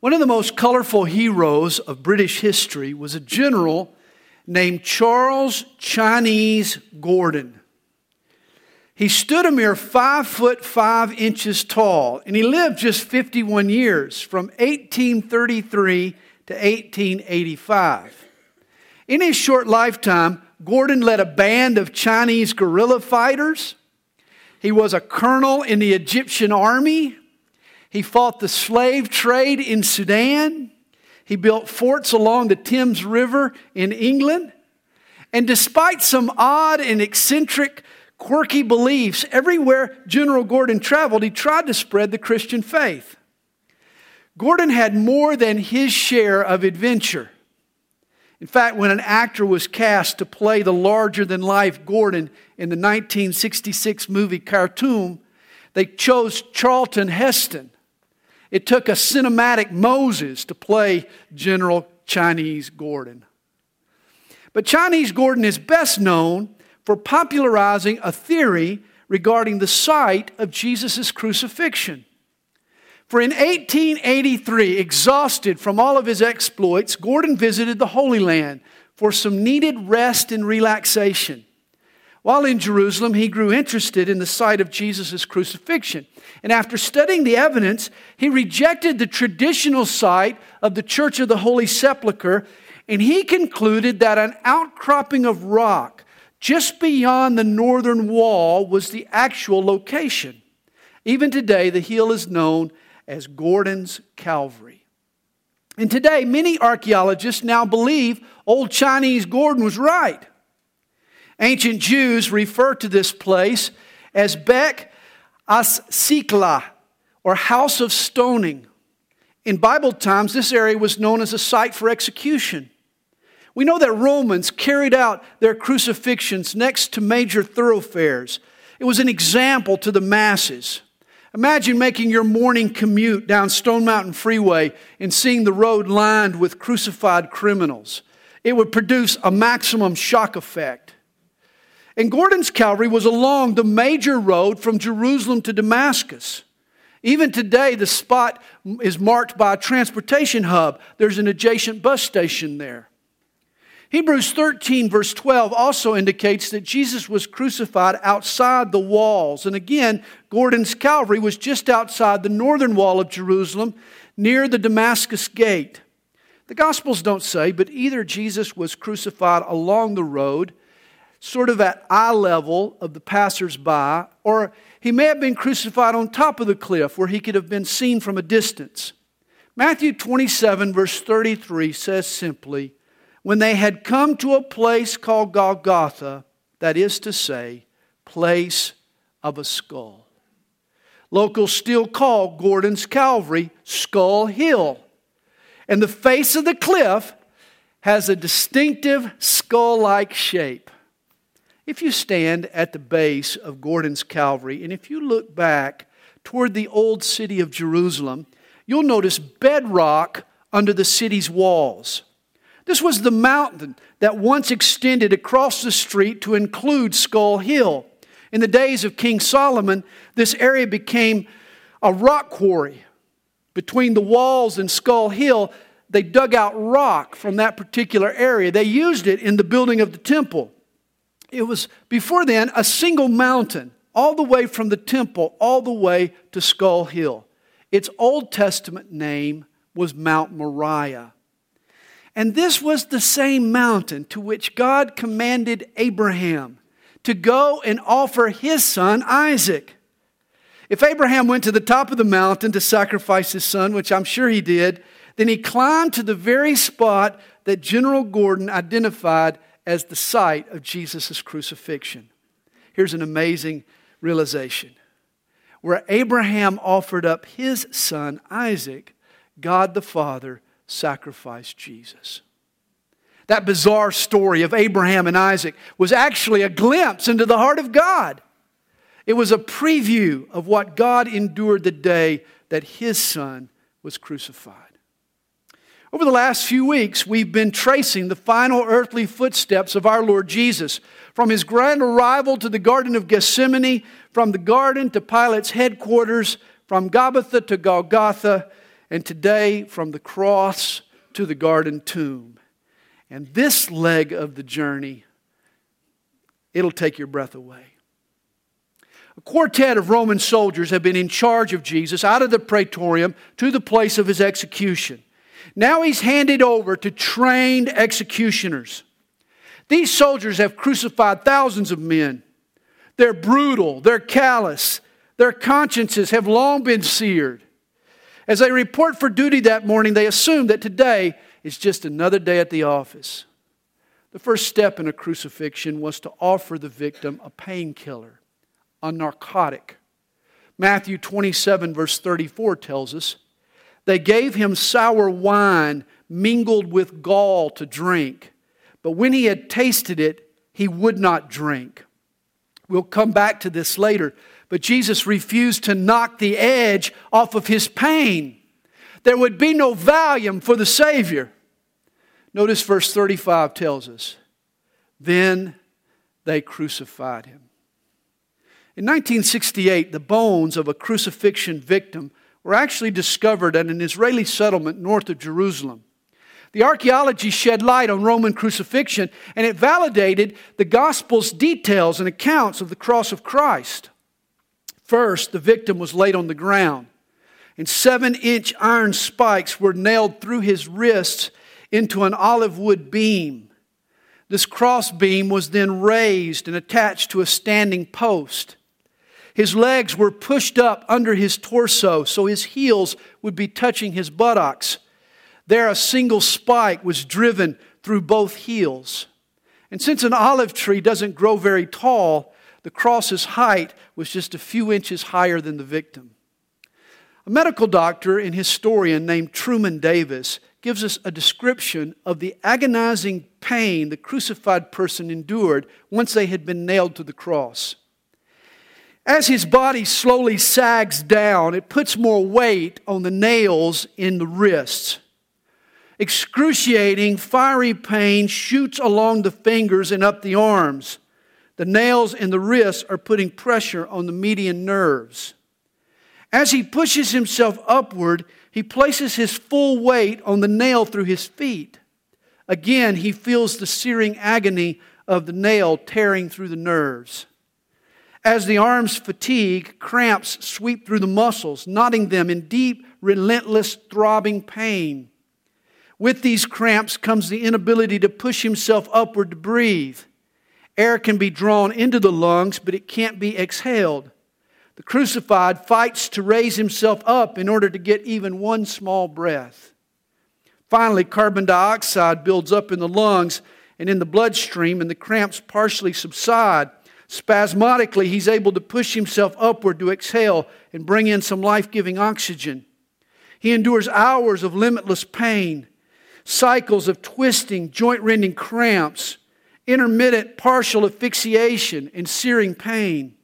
One of the most colorful heroes of British history was a general named Charles Chinese Gordon. He stood a mere five foot five inches tall, and he lived just 51 years from 1833 to 1885. In his short lifetime, Gordon led a band of Chinese guerrilla fighters. He was a colonel in the Egyptian army. He fought the slave trade in Sudan. He built forts along the Thames River in England. And despite some odd and eccentric, quirky beliefs, everywhere General Gordon traveled, he tried to spread the Christian faith. Gordon had more than his share of adventure. In fact, when an actor was cast to play the larger than life Gordon in the 1966 movie Khartoum, they chose Charlton Heston. It took a cinematic Moses to play General Chinese Gordon. But Chinese Gordon is best known for popularizing a theory regarding the site of Jesus' crucifixion. For in 1883, exhausted from all of his exploits, Gordon visited the Holy Land for some needed rest and relaxation. While in Jerusalem, he grew interested in the site of Jesus' crucifixion. And after studying the evidence, he rejected the traditional site of the Church of the Holy Sepulchre, and he concluded that an outcropping of rock just beyond the northern wall was the actual location. Even today, the hill is known as Gordon's Calvary. And today, many archaeologists now believe old Chinese Gordon was right. Ancient Jews refer to this place as Bek As Sikla, or house of stoning. In Bible times, this area was known as a site for execution. We know that Romans carried out their crucifixions next to major thoroughfares. It was an example to the masses. Imagine making your morning commute down Stone Mountain Freeway and seeing the road lined with crucified criminals. It would produce a maximum shock effect. And Gordon's Calvary was along the major road from Jerusalem to Damascus. Even today, the spot is marked by a transportation hub. There's an adjacent bus station there. Hebrews 13, verse 12, also indicates that Jesus was crucified outside the walls. And again, Gordon's Calvary was just outside the northern wall of Jerusalem, near the Damascus gate. The Gospels don't say, but either Jesus was crucified along the road sort of at eye level of the passersby, or he may have been crucified on top of the cliff where he could have been seen from a distance. Matthew 27, verse 33 says simply, When they had come to a place called Golgotha, that is to say, place of a skull. Locals still call Gordon's Calvary Skull Hill. And the face of the cliff has a distinctive skull like shape. If you stand at the base of Gordon's Calvary and if you look back toward the old city of Jerusalem, you'll notice bedrock under the city's walls. This was the mountain that once extended across the street to include Skull Hill. In the days of King Solomon, this area became a rock quarry. Between the walls and Skull Hill, they dug out rock from that particular area. They used it in the building of the temple. It was before then a single mountain, all the way from the temple, all the way to Skull Hill. Its Old Testament name was Mount Moriah. And this was the same mountain to which God commanded Abraham to go and offer his son Isaac. If Abraham went to the top of the mountain to sacrifice his son, which I'm sure he did, then he climbed to the very spot that General Gordon identified as the site of Jesus' crucifixion. Here's an amazing realization. Where Abraham offered up his son Isaac, God the Father sacrificed Jesus. That bizarre story of Abraham and Isaac was actually a glimpse into the heart of God. It was a preview of what God endured the day that his son was crucified. Over the last few weeks, we've been tracing the final earthly footsteps of our Lord Jesus from his grand arrival to the Garden of Gethsemane, from the garden to Pilate's headquarters, from Gabbatha to Golgotha, and today from the cross to the garden tomb. And this leg of the journey, it'll take your breath away. A quartet of Roman soldiers have been in charge of Jesus out of the praetorium to the place of his execution. Now he's handed over to trained executioners. These soldiers have crucified thousands of men. They're brutal, they're callous, their consciences have long been seared. As they report for duty that morning, they assume that today is just another day at the office. The first step in a crucifixion was to offer the victim a painkiller, a narcotic. Matthew 27, verse 34 tells us they gave him sour wine mingled with gall to drink, but when he had tasted it, he would not drink. We'll come back to this later, but Jesus refused to knock the edge off of his pain. There would be no Valium for the Savior. Notice verse 35 tells us Then they crucified him. In 1968, the bones of a crucifixion victim were actually discovered at an Israeli settlement north of Jerusalem. The archaeology shed light on Roman crucifixion and it validated the gospel's details and accounts of the cross of Christ. First, the victim was laid on the ground, and seven inch iron spikes were nailed through his wrists into an olive wood beam. This cross beam was then raised and attached to a standing post. His legs were pushed up under his torso so his heels would be touching his buttocks. There, a single spike was driven through both heels. And since an olive tree doesn't grow very tall, the cross's height was just a few inches higher than the victim. A medical doctor and historian named Truman Davis gives us a description of the agonizing pain the crucified person endured once they had been nailed to the cross. As his body slowly sags down, it puts more weight on the nails in the wrists. Excruciating, fiery pain shoots along the fingers and up the arms. The nails in the wrists are putting pressure on the median nerves. As he pushes himself upward, he places his full weight on the nail through his feet. Again, he feels the searing agony of the nail tearing through the nerves. As the arms fatigue, cramps sweep through the muscles, knotting them in deep, relentless, throbbing pain. With these cramps comes the inability to push himself upward to breathe. Air can be drawn into the lungs, but it can't be exhaled. The crucified fights to raise himself up in order to get even one small breath. Finally, carbon dioxide builds up in the lungs and in the bloodstream, and the cramps partially subside. Spasmodically, he's able to push himself upward to exhale and bring in some life giving oxygen. He endures hours of limitless pain, cycles of twisting, joint rending cramps, intermittent partial asphyxiation, and searing pain.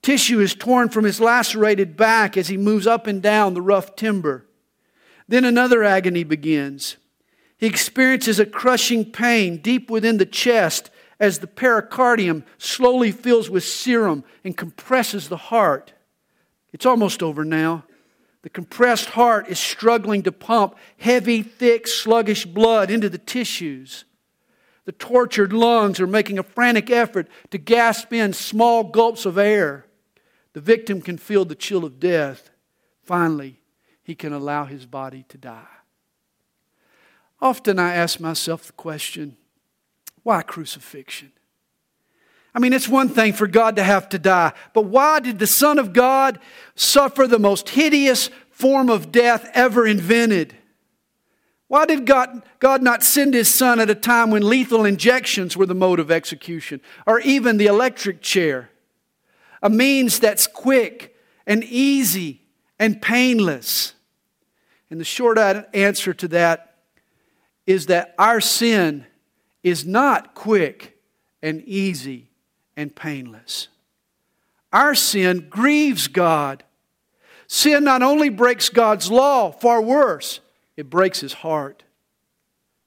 Tissue is torn from his lacerated back as he moves up and down the rough timber. Then another agony begins. He experiences a crushing pain deep within the chest as the pericardium slowly fills with serum and compresses the heart. It's almost over now. The compressed heart is struggling to pump heavy, thick, sluggish blood into the tissues. The tortured lungs are making a frantic effort to gasp in small gulps of air. The victim can feel the chill of death. Finally, he can allow his body to die. Often I ask myself the question why crucifixion? I mean, it's one thing for God to have to die, but why did the Son of God suffer the most hideous form of death ever invented? Why did God, God not send His Son at a time when lethal injections were the mode of execution, or even the electric chair? a means that's quick and easy and painless? And the short answer to that is that our sin is not quick and easy and painless. Our sin grieves God. Sin not only breaks God's law, far worse, it breaks his heart.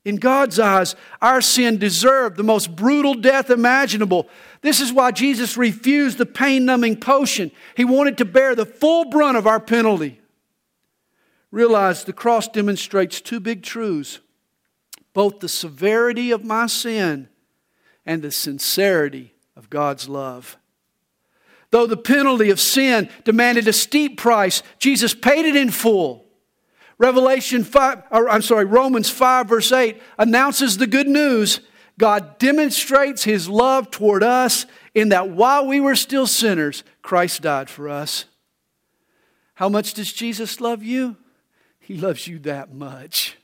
In God's eyes, our sin deserved the most brutal death imaginable. This is why Jesus refused the pain numbing potion. He wanted to bear the full brunt of our penalty. realize the cross demonstrates two big truths both the severity of my sin and the sincerity of God's love. Though the penalty of sin demanded a steep price, Jesus paid it in full. Revelation 5, or I'm sorry, Romans 5, verse 8 announces the good news. God demonstrates his love toward us in that while we were still sinners, Christ died for us. How much does Jesus love you? He loves you that much.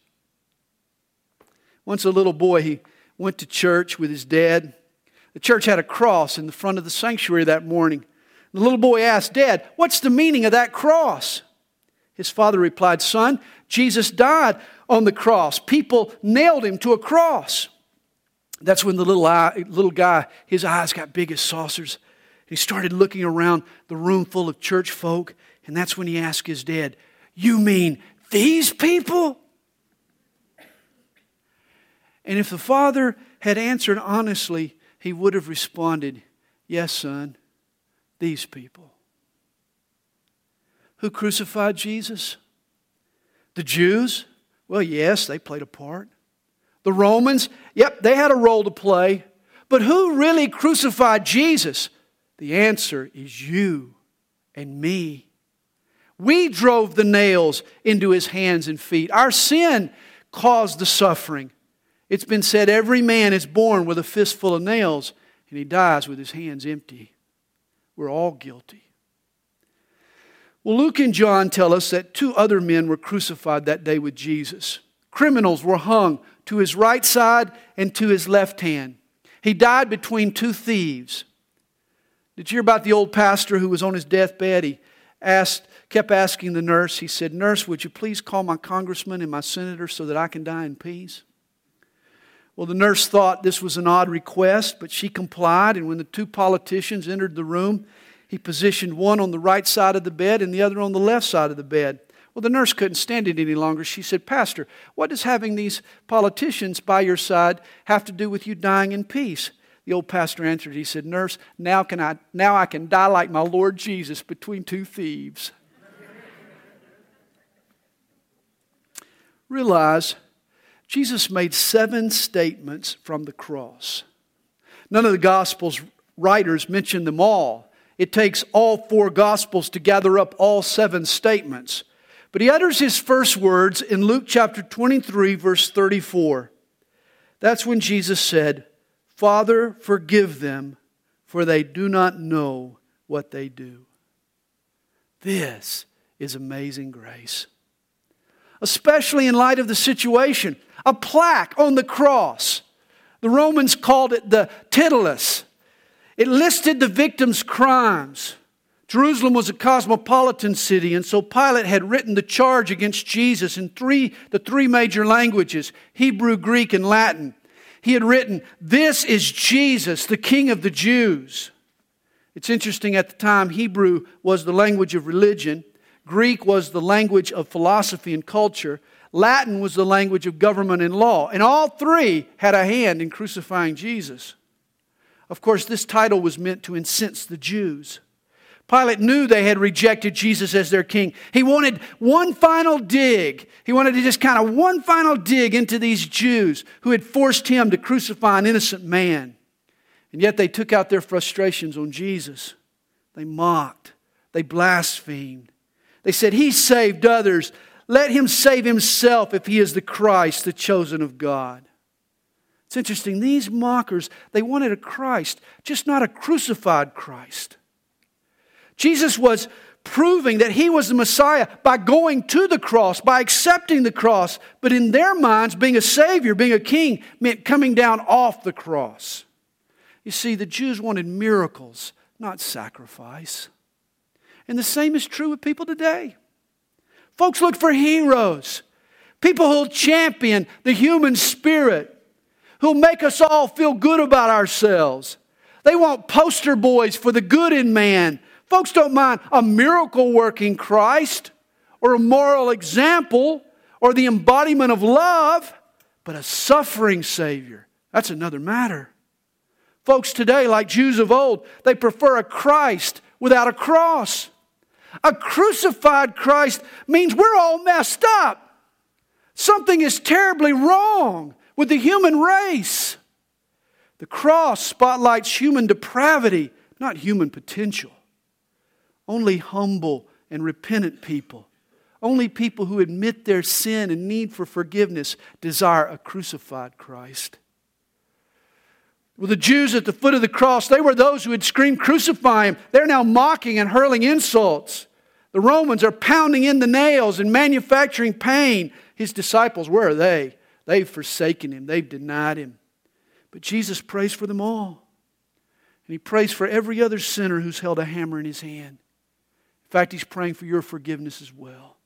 Once a little boy, he went to church with his dad. The church had a cross in the front of the sanctuary that morning. The little boy asked, Dad, what's the meaning of that cross? His father replied, Son, Jesus died on the cross. People nailed him to a cross. That's when the little, eye, little guy, his eyes got big as saucers. He started looking around the room full of church folk, and that's when he asked his dad, You mean these people? And if the father had answered honestly, he would have responded, Yes, son, these people. Who crucified Jesus? The Jews? Well, yes, they played a part. The Romans? Yep, they had a role to play. But who really crucified Jesus? The answer is you and me. We drove the nails into his hands and feet. Our sin caused the suffering. It's been said every man is born with a fistful of nails and he dies with his hands empty. We're all guilty. Well, Luke and John tell us that two other men were crucified that day with Jesus. Criminals were hung to his right side and to his left hand. He died between two thieves. Did you hear about the old pastor who was on his deathbed? He asked, kept asking the nurse, he said, Nurse, would you please call my congressman and my senator so that I can die in peace? Well, the nurse thought this was an odd request, but she complied. And when the two politicians entered the room, he positioned one on the right side of the bed and the other on the left side of the bed. Well, the nurse couldn't stand it any longer. She said, Pastor, what does having these politicians by your side have to do with you dying in peace? The old pastor answered, he said, Nurse, now, can I, now I can die like my Lord Jesus between two thieves. Realize Jesus made seven statements from the cross. None of the Gospels writers mention them all. It takes all four Gospels to gather up all seven statements. But he utters his first words in Luke chapter 23, verse 34. That's when Jesus said, Father, forgive them, for they do not know what they do. This is amazing grace, especially in light of the situation a plaque on the cross. The Romans called it the titulus. It listed the victim's crimes. Jerusalem was a cosmopolitan city, and so Pilate had written the charge against Jesus in three, the three major languages Hebrew, Greek, and Latin. He had written, This is Jesus, the King of the Jews. It's interesting at the time, Hebrew was the language of religion, Greek was the language of philosophy and culture, Latin was the language of government and law, and all three had a hand in crucifying Jesus. Of course, this title was meant to incense the Jews. Pilate knew they had rejected Jesus as their king. He wanted one final dig. He wanted to just kind of one final dig into these Jews who had forced him to crucify an innocent man. And yet they took out their frustrations on Jesus. They mocked, they blasphemed. They said, He saved others. Let him save himself if he is the Christ, the chosen of God. It's interesting. These mockers, they wanted a Christ, just not a crucified Christ. Jesus was proving that he was the Messiah by going to the cross, by accepting the cross. But in their minds, being a Savior, being a King, meant coming down off the cross. You see, the Jews wanted miracles, not sacrifice. And the same is true with people today. Folks look for heroes, people who'll champion the human spirit, who'll make us all feel good about ourselves. They want poster boys for the good in man. Folks don't mind a miracle working Christ or a moral example or the embodiment of love, but a suffering Savior. That's another matter. Folks today, like Jews of old, they prefer a Christ without a cross. A crucified Christ means we're all messed up. Something is terribly wrong with the human race. The cross spotlights human depravity, not human potential. Only humble and repentant people, only people who admit their sin and need for forgiveness, desire a crucified Christ. Well, the Jews at the foot of the cross, they were those who had screamed, Crucify him. They're now mocking and hurling insults. The Romans are pounding in the nails and manufacturing pain. His disciples, where are they? They've forsaken him, they've denied him. But Jesus prays for them all. And he prays for every other sinner who's held a hammer in his hand. In fact, he's praying for your forgiveness as well.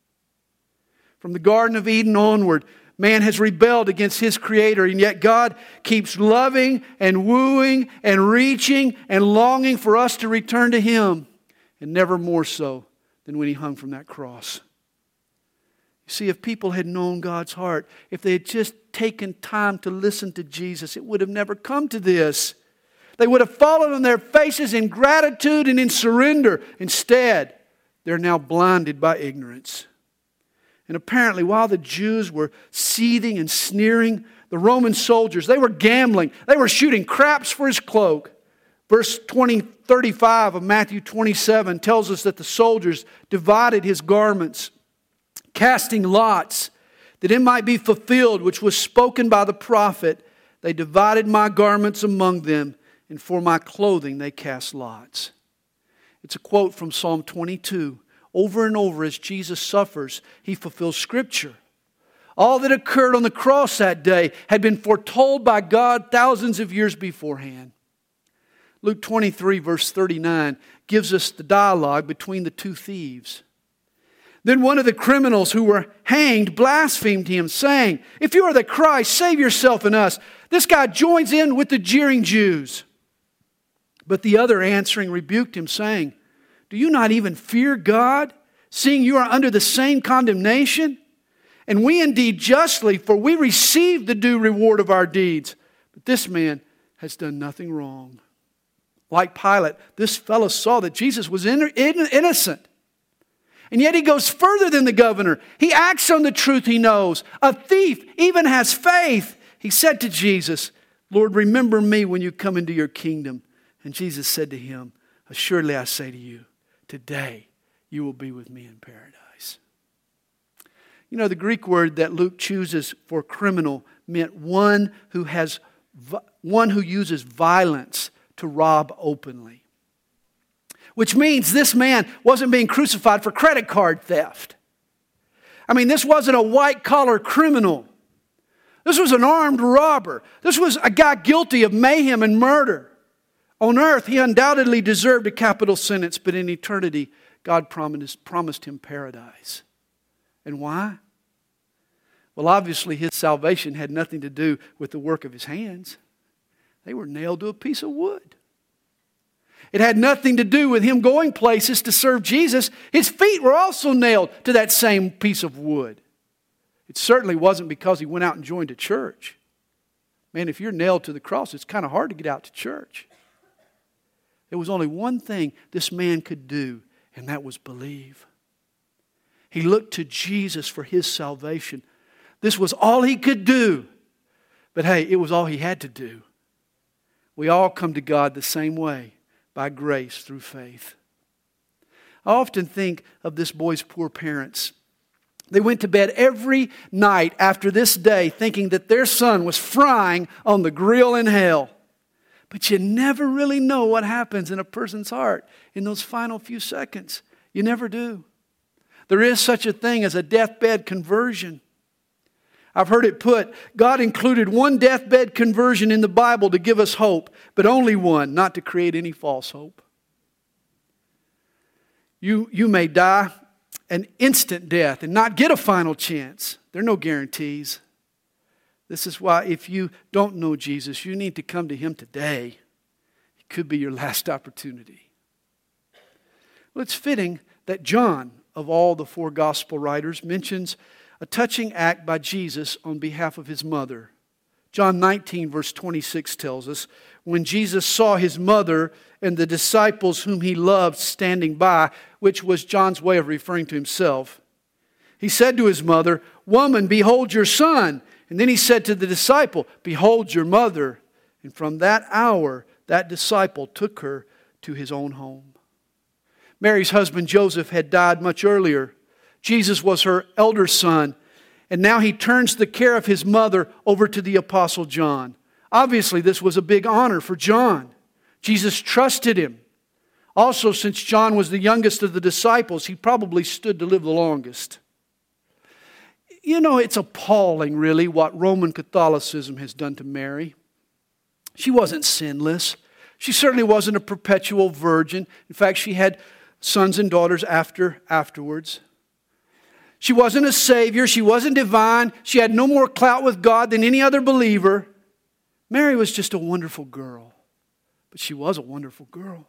From the Garden of Eden onward, man has rebelled against his creator, and yet God keeps loving and wooing and reaching and longing for us to return to him, and never more so than when he hung from that cross. You see, if people had known God's heart, if they had just taken time to listen to Jesus, it would have never come to this. They would have fallen on their faces in gratitude and in surrender. Instead, they're now blinded by ignorance. And apparently, while the Jews were seething and sneering, the Roman soldiers, they were gambling. They were shooting craps for his cloak. Verse 20, 35 of Matthew 27 tells us that the soldiers divided his garments casting lots, that it might be fulfilled which was spoken by the prophet. They divided my garments among them, and for my clothing they cast lots. It's a quote from Psalm 22. Over and over, as Jesus suffers, he fulfills Scripture. All that occurred on the cross that day had been foretold by God thousands of years beforehand. Luke 23, verse 39, gives us the dialogue between the two thieves. Then one of the criminals who were hanged blasphemed him, saying, If you are the Christ, save yourself and us. This guy joins in with the jeering Jews. But the other answering rebuked him, saying, Do you not even fear God, seeing you are under the same condemnation? And we indeed justly, for we receive the due reward of our deeds. But this man has done nothing wrong. Like Pilate, this fellow saw that Jesus was innocent. And yet he goes further than the governor. He acts on the truth he knows. A thief even has faith. He said to Jesus, Lord, remember me when you come into your kingdom. And Jesus said to him, Assuredly I say to you, today you will be with me in paradise. You know, the Greek word that Luke chooses for criminal meant one who has one who uses violence to rob openly which means this man wasn't being crucified for credit card theft. I mean, this wasn't a white collar criminal. This was an armed robber. This was a guy guilty of mayhem and murder. On earth, he undoubtedly deserved a capital sentence, but in eternity, God promised, promised him paradise. And why? Well, obviously, his salvation had nothing to do with the work of his hands, they were nailed to a piece of wood. It had nothing to do with him going places to serve Jesus. His feet were also nailed to that same piece of wood. It certainly wasn't because he went out and joined a church. Man, if you're nailed to the cross, it's kind of hard to get out to church. There was only one thing this man could do, and that was believe. He looked to Jesus for his salvation. This was all he could do. But hey, it was all he had to do. We all come to God the same way by grace through faith. I often think of this boy's poor parents. They went to bed every night after this day thinking that their son was frying on the grill in hell. But you never really know what happens in a person's heart in those final few seconds. You never do. There is such a thing as a deathbed conversion. I've heard it put God included one deathbed conversion in the Bible to give us hope, but only one, not to create any false hope. You, you may die an instant death and not get a final chance. There are no guarantees. This is why, if you don't know Jesus, you need to come to Him today. It could be your last opportunity. Well, it's fitting that John, of all the four gospel writers, mentions a touching act by Jesus on behalf of his mother, John 19, verse 26 tells us when Jesus saw his mother and the disciples whom he loved standing by, which was John's way of referring to himself, he said to his mother, Woman, behold your son. And then he said to the disciple, Behold your mother. And from that hour, that disciple took her to his own home. Mary's husband Joseph had died much earlier. Jesus was her elder son, and now he turns the care of his mother over to the Apostle John. Obviously, this was a big honor for John. Jesus trusted him. Also, since John was the youngest of the disciples, he probably stood to live the longest. You know, it's appalling, really, what Roman Catholicism has done to Mary. She wasn't sinless. She certainly wasn't a perpetual virgin. In fact, she had sons and daughters after afterwards. She wasn't a savior. She wasn't divine. She had no more clout with God than any other believer. Mary was just a wonderful girl, but she was a wonderful girl.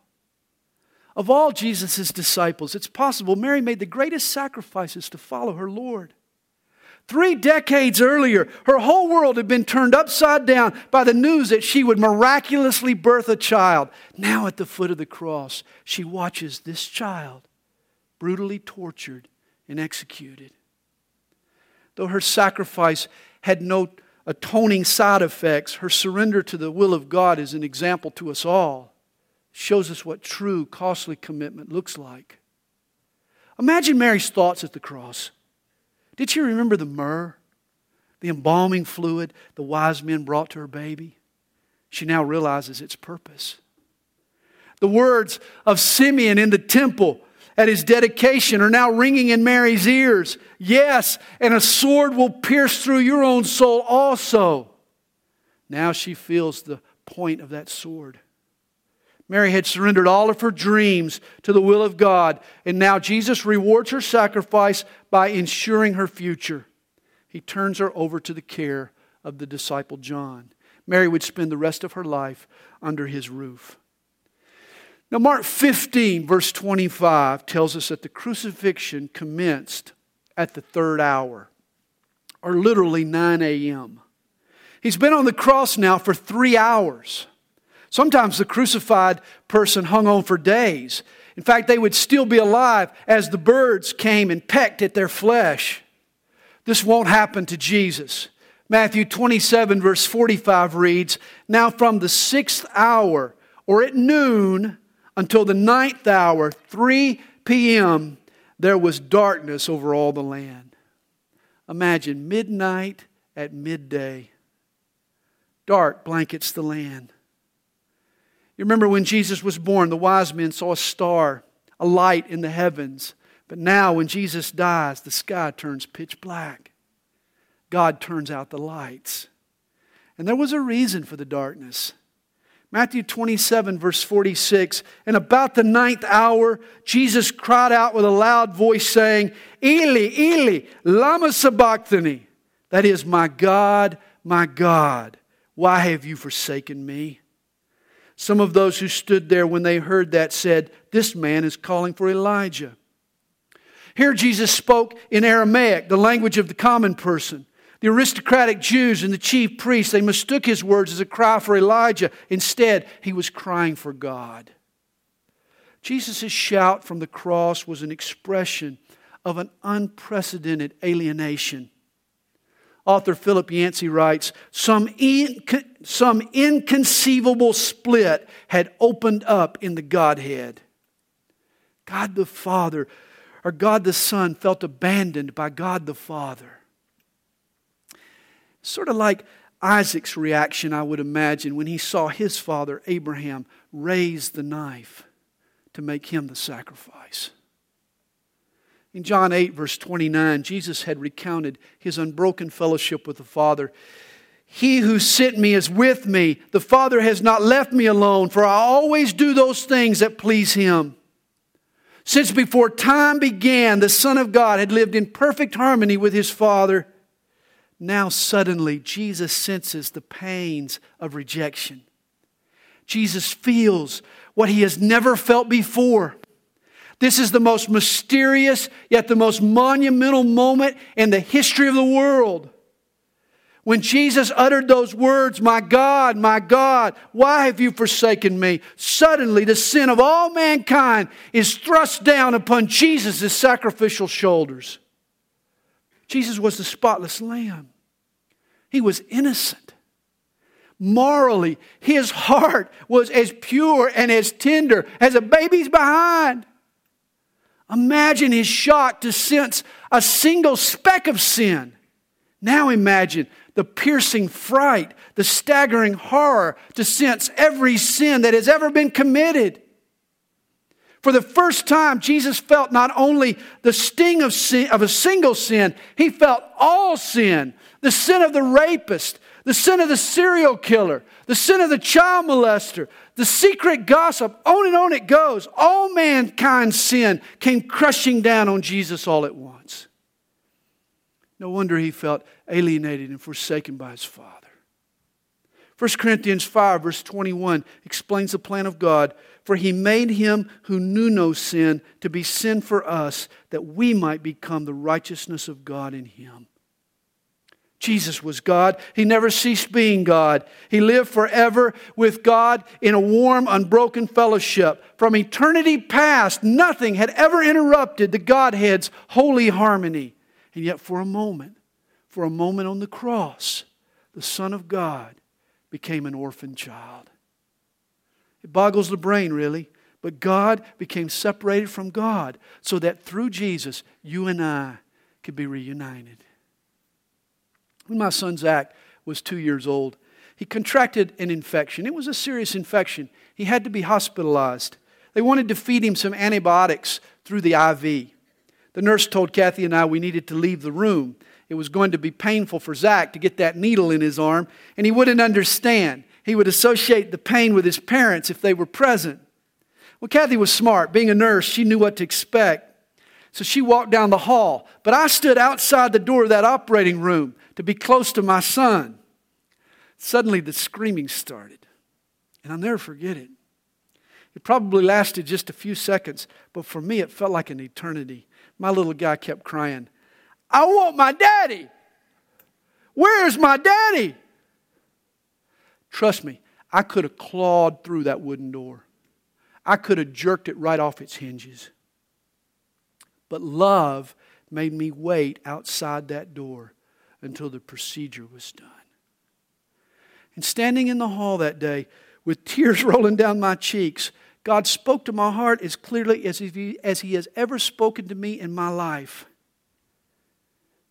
Of all Jesus' disciples, it's possible Mary made the greatest sacrifices to follow her Lord. Three decades earlier, her whole world had been turned upside down by the news that she would miraculously birth a child. Now, at the foot of the cross, she watches this child brutally tortured and executed. Though her sacrifice had no atoning side effects, her surrender to the will of God is an example to us all. shows us what true, costly commitment looks like. Imagine Mary's thoughts at the cross. Did she remember the myrrh, the embalming fluid the wise men brought to her baby? She now realizes its purpose. The words of Simeon in the temple at his dedication are now ringing in Mary's ears. Yes, and a sword will pierce through your own soul also. Now she feels the point of that sword. Mary had surrendered all of her dreams to the will of God, and now Jesus rewards her sacrifice by ensuring her future. He turns her over to the care of the disciple John. Mary would spend the rest of her life under his roof. Now, Mark 15, verse 25, tells us that the crucifixion commenced at the third hour, or literally 9 a.m. He's been on the cross now for three hours. Sometimes the crucified person hung on for days. In fact, they would still be alive as the birds came and pecked at their flesh. This won't happen to Jesus. Matthew 27, verse 45 reads Now from the sixth hour, or at noon, until the ninth hour, 3 p.m., there was darkness over all the land. Imagine midnight at midday. Dark blankets the land. You remember when Jesus was born, the wise men saw a star, a light in the heavens. But now, when Jesus dies, the sky turns pitch black. God turns out the lights. And there was a reason for the darkness. Matthew 27, verse 46. And about the ninth hour, Jesus cried out with a loud voice, saying, Eli, Eli, Lama Sabachthani. That is, My God, my God, why have you forsaken me? Some of those who stood there when they heard that said, This man is calling for Elijah. Here Jesus spoke in Aramaic, the language of the common person. The aristocratic Jews and the chief priests, they mistook his words as a cry for Elijah. Instead, he was crying for God. Jesus' shout from the cross was an expression of an unprecedented alienation. Author Philip Yancey writes some, some inconceivable split had opened up in the Godhead. God the Father or God the Son felt abandoned by God the Father. Sort of like Isaac's reaction, I would imagine, when he saw his father, Abraham, raise the knife to make him the sacrifice. In John 8, verse 29, Jesus had recounted his unbroken fellowship with the Father. He who sent me is with me. The Father has not left me alone, for I always do those things that please him. Since before time began, the Son of God had lived in perfect harmony with his Father. Now, suddenly, Jesus senses the pains of rejection. Jesus feels what he has never felt before. This is the most mysterious, yet the most monumental moment in the history of the world. When Jesus uttered those words, My God, my God, why have you forsaken me? Suddenly the sin of all mankind is thrust down upon Jesus' sacrificial shoulders. Jesus was the spotless lamb. He was innocent. Morally, his heart was as pure and as tender as a baby's behind. Imagine his shock to sense a single speck of sin. Now imagine the piercing fright, the staggering horror to sense every sin that has ever been committed. For the first time, Jesus felt not only the sting of, sin, of a single sin, he felt all sin the sin of the rapist, the sin of the serial killer, the sin of the child molester, the secret gossip, on and on it goes. All mankind's sin came crushing down on Jesus all at once. No wonder he felt alienated and forsaken by his Father. 1 Corinthians 5, verse 21 explains the plan of God. For he made him who knew no sin to be sin for us, that we might become the righteousness of God in him. Jesus was God. He never ceased being God. He lived forever with God in a warm, unbroken fellowship. From eternity past, nothing had ever interrupted the Godhead's holy harmony. And yet, for a moment, for a moment on the cross, the Son of God became an orphan child. It boggles the brain, really. But God became separated from God so that through Jesus, you and I could be reunited. When my son Zach was two years old, he contracted an infection. It was a serious infection. He had to be hospitalized. They wanted to feed him some antibiotics through the IV. The nurse told Kathy and I we needed to leave the room. It was going to be painful for Zach to get that needle in his arm, and he wouldn't understand. He would associate the pain with his parents if they were present. Well, Kathy was smart. Being a nurse, she knew what to expect. So she walked down the hall. But I stood outside the door of that operating room to be close to my son. Suddenly, the screaming started. And I'll never forget it. It probably lasted just a few seconds, but for me, it felt like an eternity. My little guy kept crying, I want my daddy. Where's my daddy? Trust me, I could have clawed through that wooden door. I could have jerked it right off its hinges. But love made me wait outside that door until the procedure was done. And standing in the hall that day with tears rolling down my cheeks, God spoke to my heart as clearly as he, as he has ever spoken to me in my life.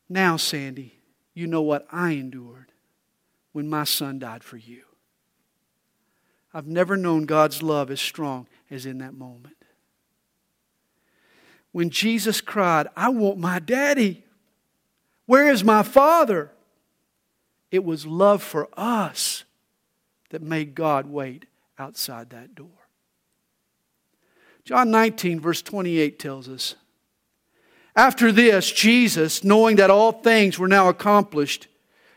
Now, Sandy, you know what I endured when my son died for you. I've never known God's love as strong as in that moment when Jesus cried, I want my daddy. Where is my father? It was love for us that made God wait outside that door. John 19, verse 28 tells us After this, Jesus, knowing that all things were now accomplished,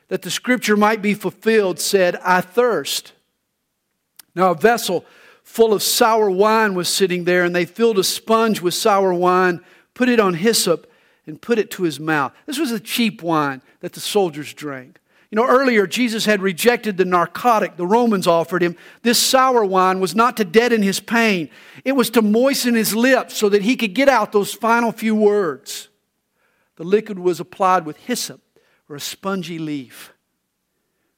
that the scripture might be fulfilled, said, I thirst. Now, a vessel full of sour wine was sitting there, and they filled a sponge with sour wine, put it on hyssop, and put it to his mouth. This was a cheap wine that the soldiers drank. You know, earlier Jesus had rejected the narcotic the Romans offered him. This sour wine was not to deaden his pain, it was to moisten his lips so that he could get out those final few words. The liquid was applied with hyssop or a spongy leaf.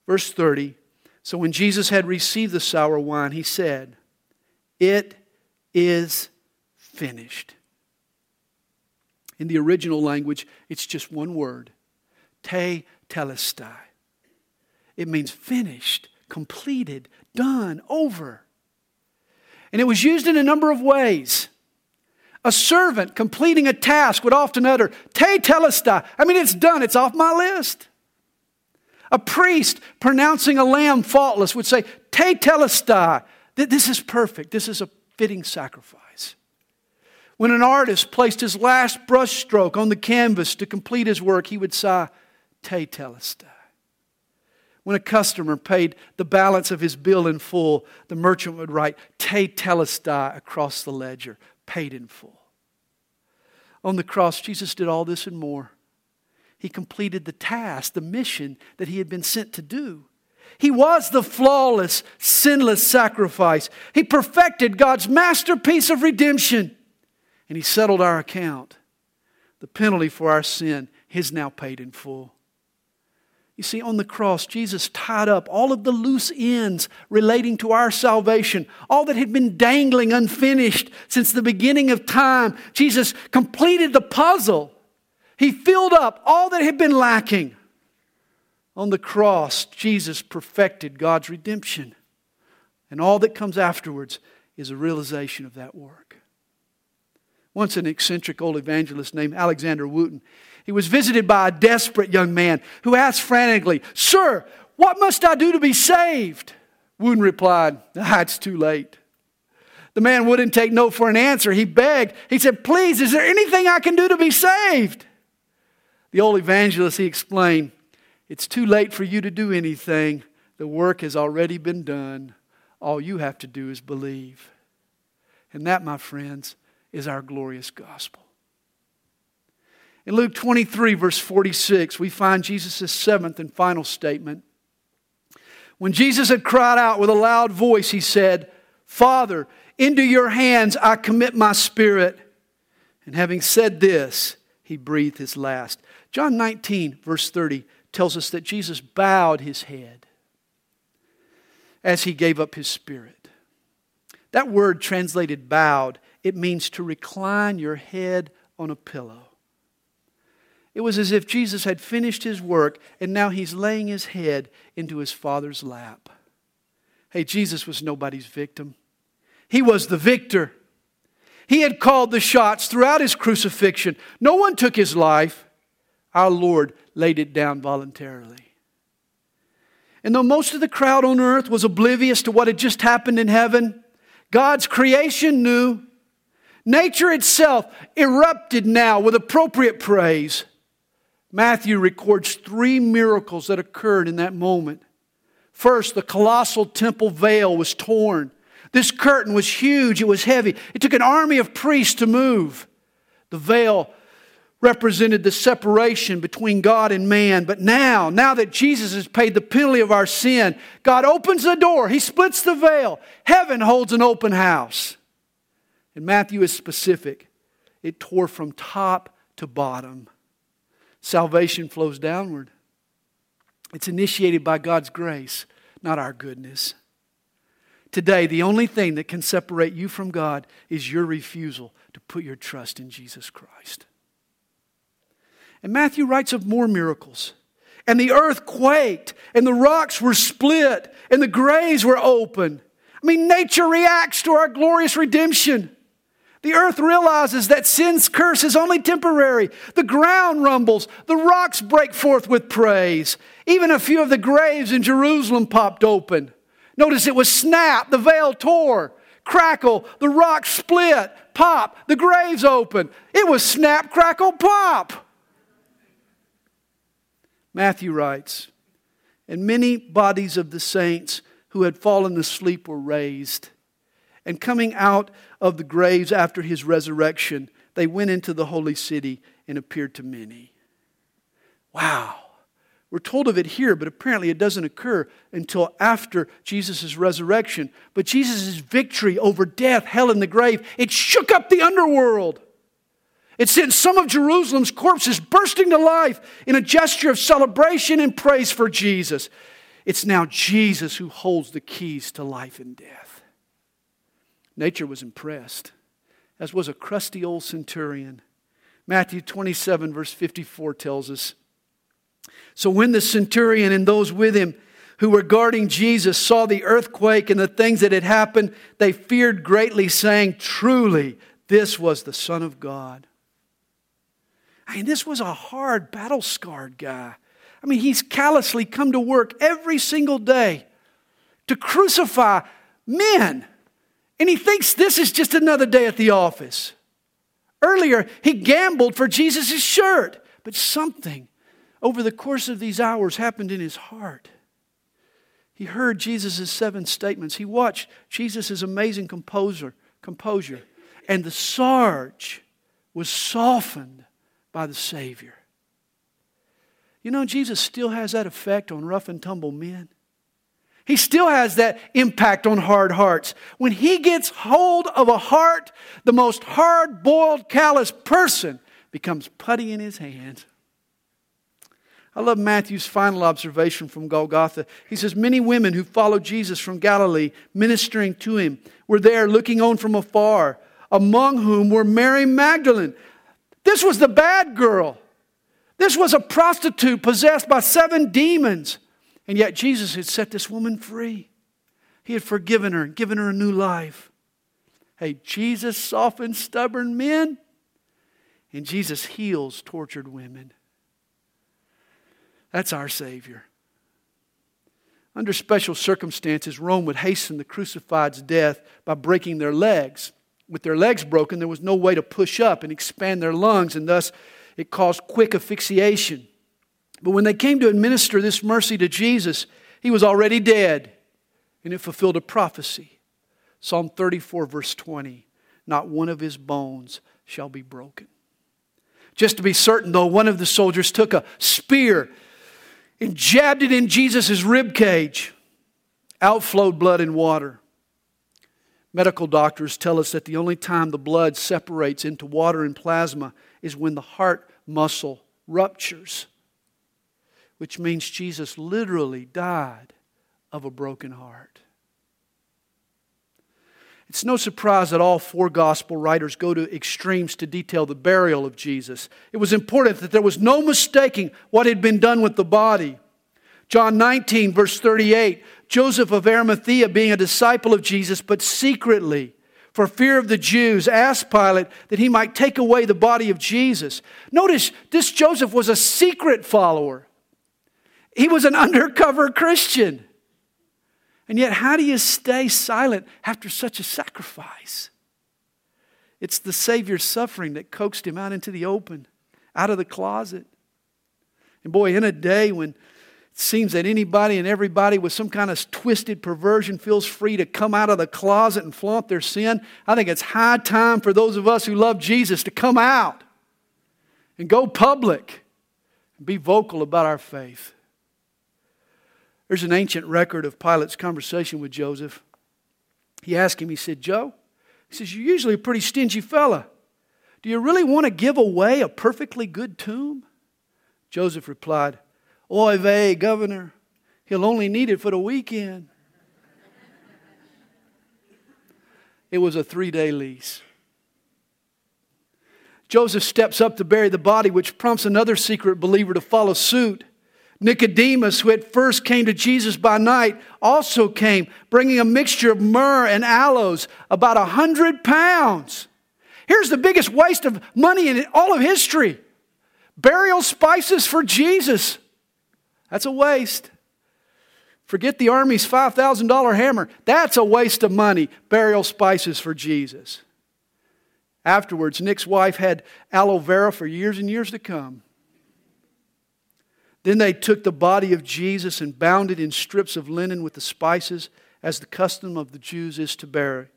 Verse 30 So when Jesus had received the sour wine, he said, it is finished. In the original language, it's just one word te telestai. It means finished, completed, done, over. And it was used in a number of ways. A servant completing a task would often utter, Tetelestai. I mean, it's done, it's off my list. A priest pronouncing a lamb faultless would say, Tetelestai. This is perfect. This is a fitting sacrifice. When an artist placed his last brushstroke on the canvas to complete his work, he would sigh, Tetelestai. When a customer paid the balance of his bill in full, the merchant would write Tetelestai across the ledger, paid in full. On the cross, Jesus did all this and more. He completed the task, the mission that he had been sent to do. He was the flawless, sinless sacrifice. He perfected God's masterpiece of redemption, and he settled our account. The penalty for our sin is now paid in full. You see, on the cross, Jesus tied up all of the loose ends relating to our salvation, all that had been dangling unfinished since the beginning of time. Jesus completed the puzzle. He filled up all that had been lacking. On the cross, Jesus perfected God's redemption. And all that comes afterwards is a realization of that work. Once an eccentric old evangelist named Alexander Wooten he was visited by a desperate young man who asked frantically, Sir, what must I do to be saved? Wooten replied, ah, It's too late. The man wouldn't take no for an answer. He begged. He said, Please, is there anything I can do to be saved? The old evangelist, he explained, It's too late for you to do anything. The work has already been done. All you have to do is believe. And that, my friends, is our glorious gospel. In Luke 23, verse 46, we find Jesus' seventh and final statement. When Jesus had cried out with a loud voice, he said, Father, into your hands I commit my spirit. And having said this, he breathed his last. John 19, verse 30, tells us that Jesus bowed his head as he gave up his spirit. That word translated bowed, it means to recline your head on a pillow. It was as if Jesus had finished his work and now he's laying his head into his Father's lap. Hey, Jesus was nobody's victim, he was the victor. He had called the shots throughout his crucifixion. No one took his life. Our Lord laid it down voluntarily. And though most of the crowd on earth was oblivious to what had just happened in heaven, God's creation knew. Nature itself erupted now with appropriate praise. Matthew records three miracles that occurred in that moment. First, the colossal temple veil was torn. This curtain was huge, it was heavy. It took an army of priests to move. The veil represented the separation between God and man. But now, now that Jesus has paid the penalty of our sin, God opens the door, He splits the veil. Heaven holds an open house. And Matthew is specific it tore from top to bottom. Salvation flows downward. It's initiated by God's grace, not our goodness. Today, the only thing that can separate you from God is your refusal to put your trust in Jesus Christ. And Matthew writes of more miracles. And the earth quaked, and the rocks were split, and the graves were open. I mean, nature reacts to our glorious redemption. The earth realizes that sin's curse is only temporary. The ground rumbles. The rocks break forth with praise. Even a few of the graves in Jerusalem popped open. Notice it was snap, the veil tore, crackle, the rocks split, pop, the graves open. It was snap, crackle, pop. Matthew writes, and many bodies of the saints who had fallen asleep were raised. And coming out of the graves after his resurrection, they went into the holy city and appeared to many. Wow. We're told of it here, but apparently it doesn't occur until after Jesus' resurrection. But Jesus' victory over death, hell, and the grave, it shook up the underworld. It sent some of Jerusalem's corpses bursting to life in a gesture of celebration and praise for Jesus. It's now Jesus who holds the keys to life and death. Nature was impressed, as was a crusty old centurion. Matthew 27, verse 54 tells us So when the centurion and those with him who were guarding Jesus saw the earthquake and the things that had happened, they feared greatly, saying, Truly, this was the Son of God. I mean, this was a hard, battle scarred guy. I mean, he's callously come to work every single day to crucify men and he thinks this is just another day at the office. Earlier, he gambled for Jesus' shirt, but something over the course of these hours happened in his heart. He heard Jesus' seven statements. He watched Jesus' amazing composer, composure, and the Sarge was softened by the Savior. You know, Jesus still has that effect on rough and tumble men. He still has that impact on hard hearts. When he gets hold of a heart, the most hard boiled, callous person becomes putty in his hands. I love Matthew's final observation from Golgotha. He says, Many women who followed Jesus from Galilee, ministering to him, were there looking on from afar, among whom were Mary Magdalene. This was the bad girl. This was a prostitute possessed by seven demons. And yet Jesus had set this woman free. He had forgiven her and given her a new life. Hey, Jesus softens stubborn men, and Jesus heals tortured women. That's our Savior. Under special circumstances, Rome would hasten the crucified's death by breaking their legs. With their legs broken, there was no way to push up and expand their lungs, and thus it caused quick asphyxiation. But when they came to administer this mercy to Jesus, he was already dead, and it fulfilled a prophecy. Psalm 34, verse 20 Not one of his bones shall be broken. Just to be certain, though, one of the soldiers took a spear and jabbed it in Jesus' rib cage. Out flowed blood and water. Medical doctors tell us that the only time the blood separates into water and plasma is when the heart muscle ruptures, which means Jesus literally died of a broken heart. It's no surprise that all four gospel writers go to extremes to detail the burial of Jesus. It was important that there was no mistaking what had been done with the body. John 19, verse 38 Joseph of Arimathea, being a disciple of Jesus, but secretly, for fear of the Jews, asked Pilate that he might take away the body of Jesus. Notice this Joseph was a secret follower, he was an undercover Christian. And yet, how do you stay silent after such a sacrifice? It's the Savior's suffering that coaxed him out into the open, out of the closet. And boy, in a day when seems that anybody and everybody with some kind of twisted perversion feels free to come out of the closet and flaunt their sin, I think it's high time for those of us who love Jesus to come out and go public and be vocal about our faith. There's an ancient record of Pilate's conversation with Joseph. He asked him, he said, Joe, he says, You're usually a pretty stingy fella. Do you really want to give away a perfectly good tomb? Joseph replied, Oy vey, governor, he'll only need it for the weekend. it was a three day lease. Joseph steps up to bury the body, which prompts another secret believer to follow suit. Nicodemus, who at first came to Jesus by night, also came, bringing a mixture of myrrh and aloes, about a hundred pounds. Here's the biggest waste of money in all of history burial spices for Jesus. That's a waste. Forget the army's $5,000 hammer. That's a waste of money. Burial spices for Jesus. Afterwards, Nick's wife had aloe vera for years and years to come. Then they took the body of Jesus and bound it in strips of linen with the spices, as the custom of the Jews is to bury.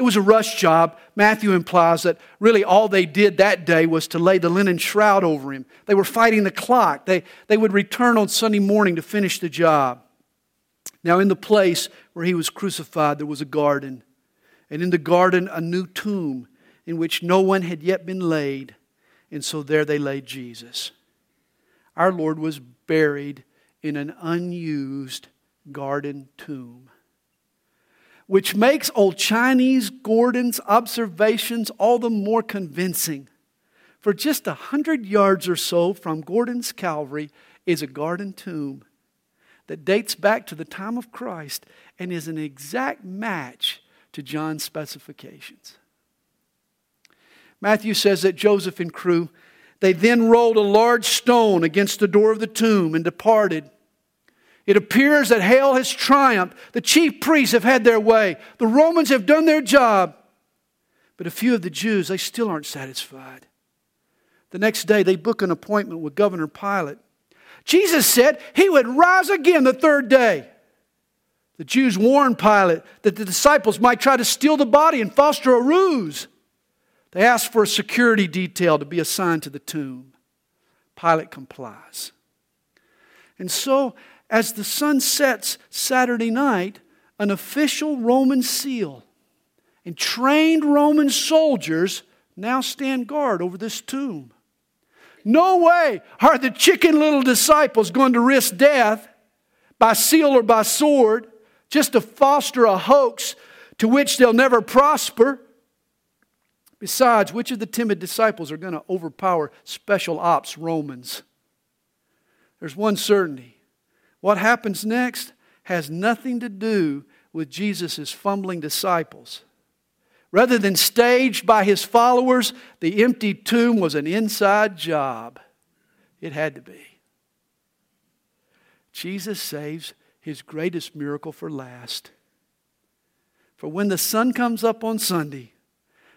It was a rush job. Matthew implies that really all they did that day was to lay the linen shroud over him. They were fighting the clock. They, they would return on Sunday morning to finish the job. Now, in the place where he was crucified, there was a garden. And in the garden, a new tomb in which no one had yet been laid. And so there they laid Jesus our Lord was buried in an unused garden tomb. Which makes old Chinese Gordon's observations all the more convincing. For just a hundred yards or so from Gordon's Calvary is a garden tomb that dates back to the time of Christ and is an exact match to John's specifications. Matthew says that Joseph and crew they then rolled a large stone against the door of the tomb and departed. It appears that hell has triumphed. The chief priests have had their way. The Romans have done their job. But a few of the Jews, they still aren't satisfied. The next day, they book an appointment with Governor Pilate. Jesus said he would rise again the third day. The Jews warned Pilate that the disciples might try to steal the body and foster a ruse. They ask for a security detail to be assigned to the tomb. Pilate complies. And so, as the sun sets Saturday night, an official Roman seal and trained Roman soldiers now stand guard over this tomb. No way are the chicken little disciples going to risk death by seal or by sword just to foster a hoax to which they'll never prosper. Besides, which of the timid disciples are going to overpower special ops Romans? There's one certainty. What happens next has nothing to do with Jesus' fumbling disciples. Rather than staged by his followers, the empty tomb was an inside job. It had to be. Jesus saves his greatest miracle for last. For when the sun comes up on Sunday,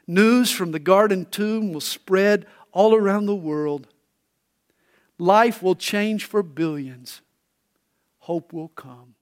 news from the garden tomb will spread all around the world. Life will change for billions. Hope will come.